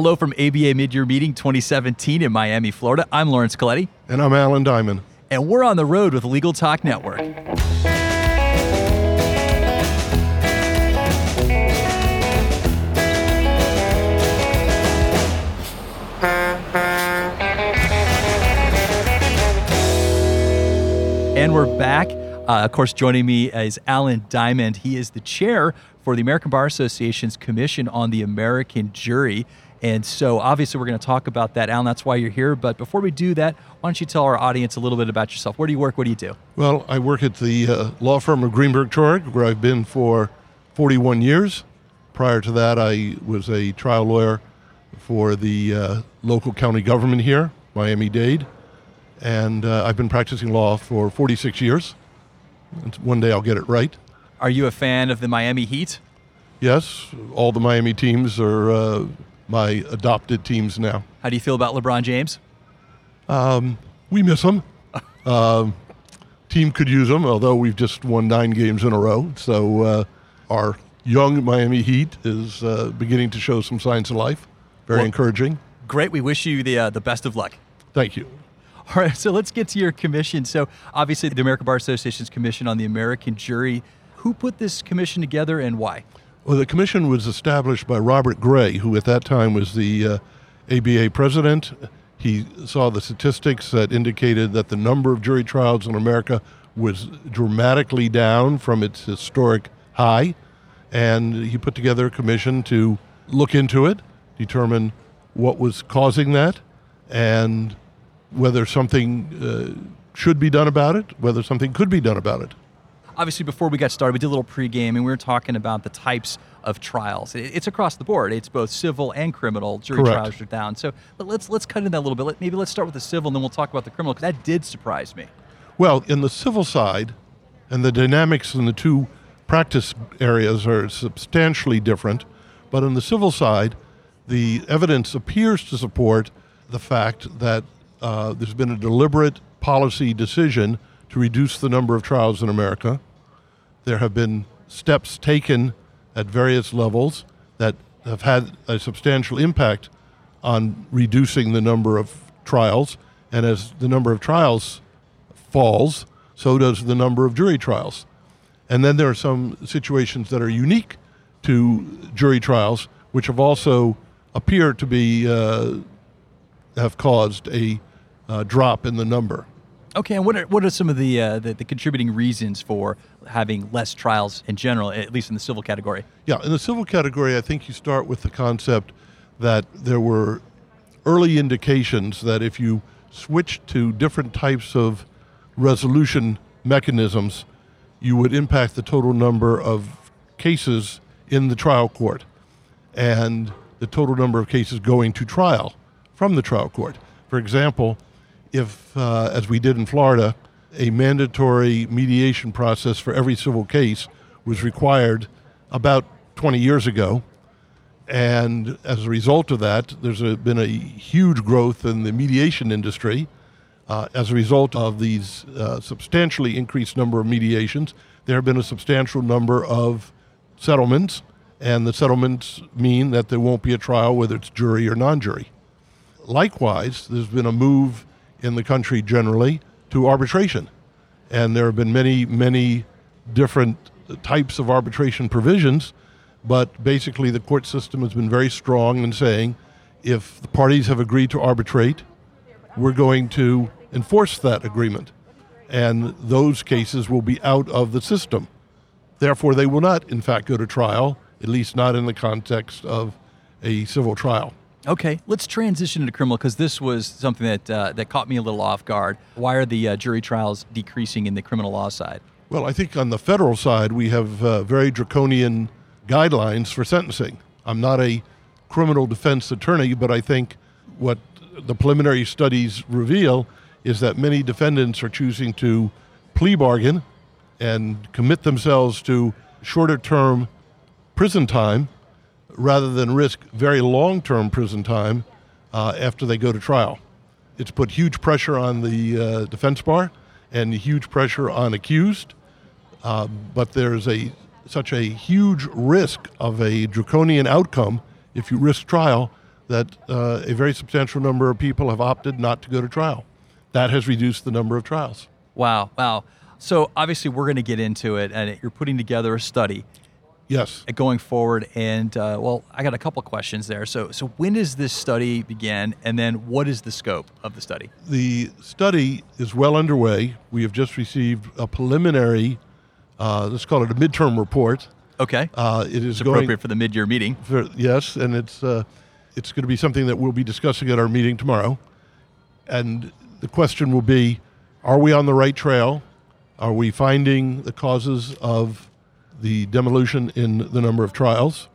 Hello from ABA Midyear Meeting 2017 in Miami, Florida. I'm Laurence Colletti. And I'm Alan Dimond. And we're on the road with Legal Talk Network. And we're back. Uh, of course, joining me is Alan Dimond. He is the chair for the American Bar Association's Commission on the American Jury. And so, obviously, we're going to talk about that, Alan. That's why you're here. But before we do that, why don't you tell our audience a little bit about yourself? Where do you work? What do you do? Well, I work at the uh, law firm of Greenberg Traurig, where I've been for 41 years. Prior to that, I was a trial lawyer for the uh, local county government here, Miami Dade and uh, I've been practicing law for 46 years. one day I'll get it right. Are you a fan of the Miami Heat? Yes, all the Miami teams are uh, my adopted teams now. How do you feel about LeBron James? Um, we miss him. uh, team could use him, although we've just won nine games in a row. So uh, our young Miami Heat is uh, beginning to show some signs of life. Very well, encouraging. Great. We wish you the uh, the best of luck. Thank you. All right, so let's get to your commission. So, obviously, the American Bar Association's commission on the American jury. Who put this commission together and why? Well, the commission was established by Robert Grey, who at that time was the uh, ABA president. He saw the statistics that indicated that the number of jury trials in America was dramatically down from its historic high. And he put together a commission to look into it, determine what was causing that, and whether something uh, should be done about it, whether something could be done about it. Obviously, before we got started, we did a little pregame and we were talking about the types of trials. It's across the board. It's both civil and criminal. Jury Correct. trials are down. So, but let's let's cut into that a little bit. Maybe let's start with the civil, and then we'll talk about the criminal because that did surprise me. Well, in the civil side, and the dynamics in the two practice areas are substantially different. But in the civil side, the evidence appears to support the fact that uh, there's been a deliberate policy decision to reduce the number of trials in America. There have been steps taken at various levels that have had a substantial impact on reducing the number of trials. And as the number of trials falls, so does the number of jury trials. And then there are some situations that are unique to jury trials, which have also appear to be uh, have caused a uh, drop in the number. Okay, and what are, what are some of the, uh, the, the contributing reasons for having less trials in general, at least in the civil category? Yeah, in the civil category, I think you start with the concept that there were early indications that if you switch to different types of resolution mechanisms, you would impact the total number of cases in the trial court and the total number of cases going to trial from the trial court. For example, if, uh, as we did in Florida, a mandatory mediation process for every civil case was required about 20 years ago. And as a result of that, there's a, been a huge growth in the mediation industry. Uh, as a result of these uh, substantially increased number of mediations, there have been a substantial number of settlements, and the settlements mean that there won't be a trial, whether it's jury or non jury. Likewise, there's been a move in the country generally to arbitration. And there have been many, many different types of arbitration provisions, but basically the court system has been very strong in saying if the parties have agreed to arbitrate, we're going to enforce that agreement. And those cases will be out of the system. Therefore, they will not, in fact, go to trial, at least not in the context of a civil trial. Okay, let's transition into criminal because this was something that uh, that caught me a little off guard. Why are the uh, jury trials decreasing in the criminal law side? Well, I think on the federal side we have uh, very draconian guidelines for sentencing. I'm not a criminal defense attorney, but I think what the preliminary studies reveal is that many defendants are choosing to plea bargain and commit themselves to shorter term prison time rather than risk very long term prison time uh, after they go to trial. It's put huge pressure on the uh, defense bar and huge pressure on accused, uh, but there's a such a huge risk of a draconian outcome if you risk trial that uh, a very substantial number of people have opted not to go to trial. That has reduced the number of trials. Wow, wow. So obviously, we're going to get into it, and you're putting together a study. Yes. Going forward, and uh, well, I got a couple questions there. So, so when does this study begin, and then what is the scope of the study? The study is well underway. We have just received a preliminary, uh, let's call it a midterm report. Okay. Uh, it is it's going appropriate for the mid-year meeting. For, yes, and it's uh, it's going to be something that we'll be discussing at our meeting tomorrow. And the question will be: Are we on the right trail? Are we finding the causes of the diminution in the number of trials?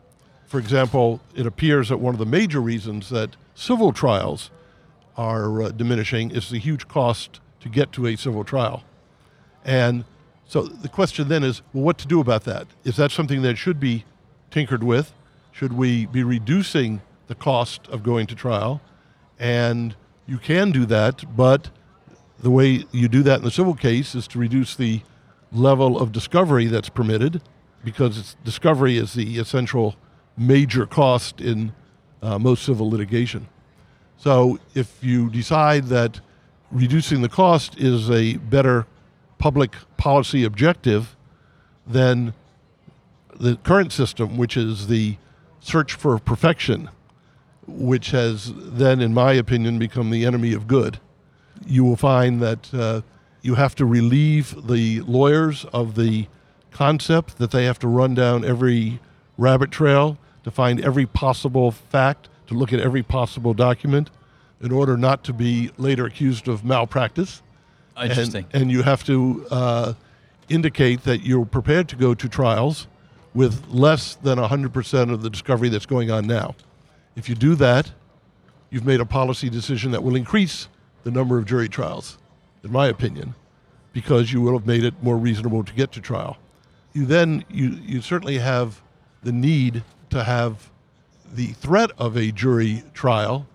For example, it appears that one of the major reasons that civil trials are uh, diminishing is the huge cost to get to a civil trial. And so the question then is well, what to do about that? Is that something that should be tinkered with? Should we be reducing the cost of going to trial? And you can do that, but the way you do that in the civil case is to reduce the level of discovery that's permitted because discovery is the essential major cost in uh, most civil litigation. So if you decide that reducing the cost is a better public policy objective, then the current system, which is the search for perfection, which has then, in my opinion, become the enemy of good, you will find that uh, you have to relieve the lawyers of the concept that they have to run down every rabbit trail to find every possible fact, to look at every possible document in order not to be later accused of malpractice. Interesting. And, and you have to uh, indicate that you're prepared to go to trials with less than 100% of the discovery that's going on now. If you do that, you've made a policy decision that will increase the number of jury trials, in my opinion, because you will have made it more reasonable to get to trial. You then, you, you certainly have the need to have the threat of a jury trial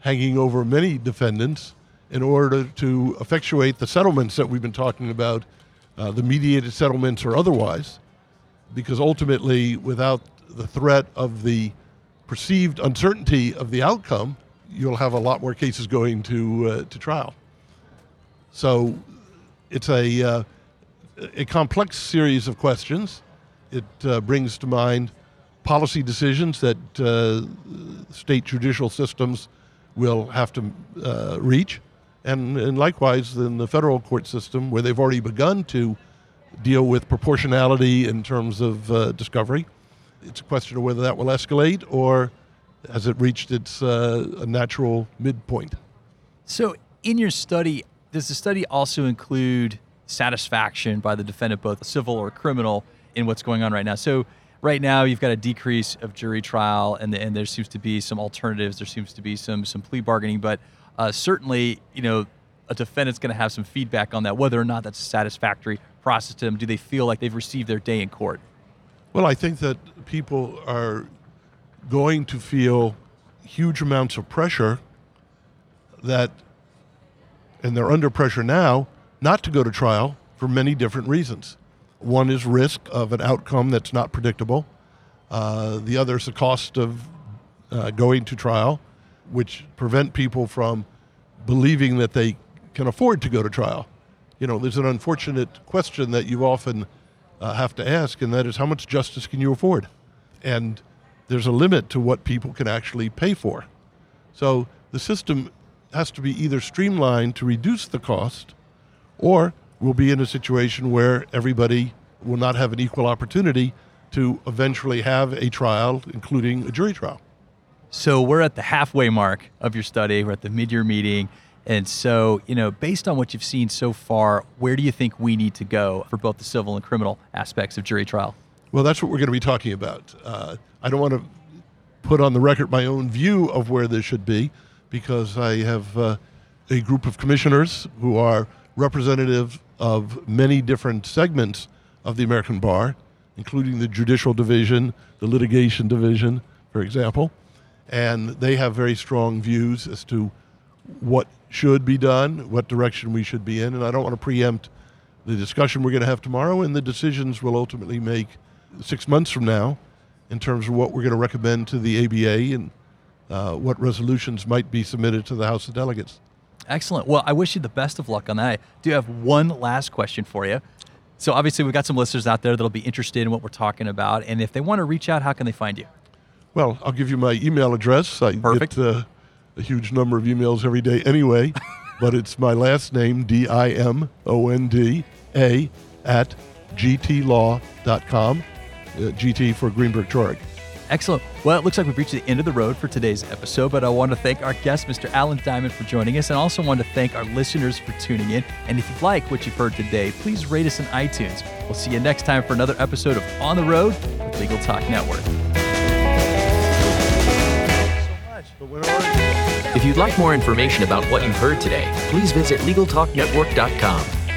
hanging over many defendants in order to effectuate the settlements that we've been talking about, uh, the mediated settlements or otherwise, because ultimately, without the threat of the perceived uncertainty of the outcome, you'll have a lot more cases going to uh, to trial. So it's a uh, a complex series of questions. It uh, brings to mind policy decisions that uh, state judicial systems will have to uh, reach, and, and likewise in the federal court system, where they've already begun to deal with proportionality in terms of uh, discovery. It's a question of whether that will escalate or has it reached its uh, natural midpoint? So, in your study, does the study also include satisfaction by the defendant, both civil or criminal, in what's going on right now? So, right now you've got a decrease of jury trial, and, and there seems to be some alternatives. There seems to be some some plea bargaining, but uh, certainly, you know, a defendant's going to have some feedback on that, whether or not that's a satisfactory process to them. Do they feel like they've received their day in court? Well, I think that people are going to feel huge amounts of pressure that, and they're under pressure now, not to go to trial for many different reasons. One is risk of an outcome that's not predictable. Uh, the other is the cost of uh, going to trial, which prevent people from believing that they can afford to go to trial. You know, there's an unfortunate question that you often uh, have to ask, and that is how much justice can you afford? And there's a limit to what people can actually pay for. So the system has to be either streamlined to reduce the cost, or we'll be in a situation where everybody will not have an equal opportunity to eventually have a trial, including a jury trial. So we're at the halfway mark of your study. We're at the mid-year meeting. And so, you know, based on what you've seen so far, where do you think we need to go for both the civil and criminal aspects of jury trial? Well, that's what we're going to be talking about. Uh, I don't want to put on the record my own view of where this should be because I have uh, a group of commissioners who are representative of many different segments of the American bar, including the judicial division, the litigation division, for example. And they have very strong views as to what should be done, what direction we should be in. And I don't want to preempt the discussion we're going to have tomorrow and the decisions we'll ultimately make six months from now in terms of what we're going to recommend to the ABA and uh, what resolutions might be submitted to the House of Delegates. Excellent. Well, I wish you the best of luck on that. I do have one last question for you. So, obviously, we've got some listeners out there that'll be interested in what we're talking about. And if they want to reach out, how can they find you? Well, I'll give you my email address. I Perfect. get uh, a huge number of emails every day anyway, but it's my last name, D I M O N D A, at gtlaw.com. Uh, GT for Greenberg Traurig. Excellent. Well, it looks like we've reached the end of the road for today's episode, but I want to thank our guest, Mr. Alan Dimond, for joining us, and also want to thank our listeners for tuning in. And if you like what you've heard today, please rate us on iTunes. We'll see you next time for another episode of On the Road with Legal Talk Network. If you'd like more information about what you've heard today, please visit LegalTalkNetwork.com.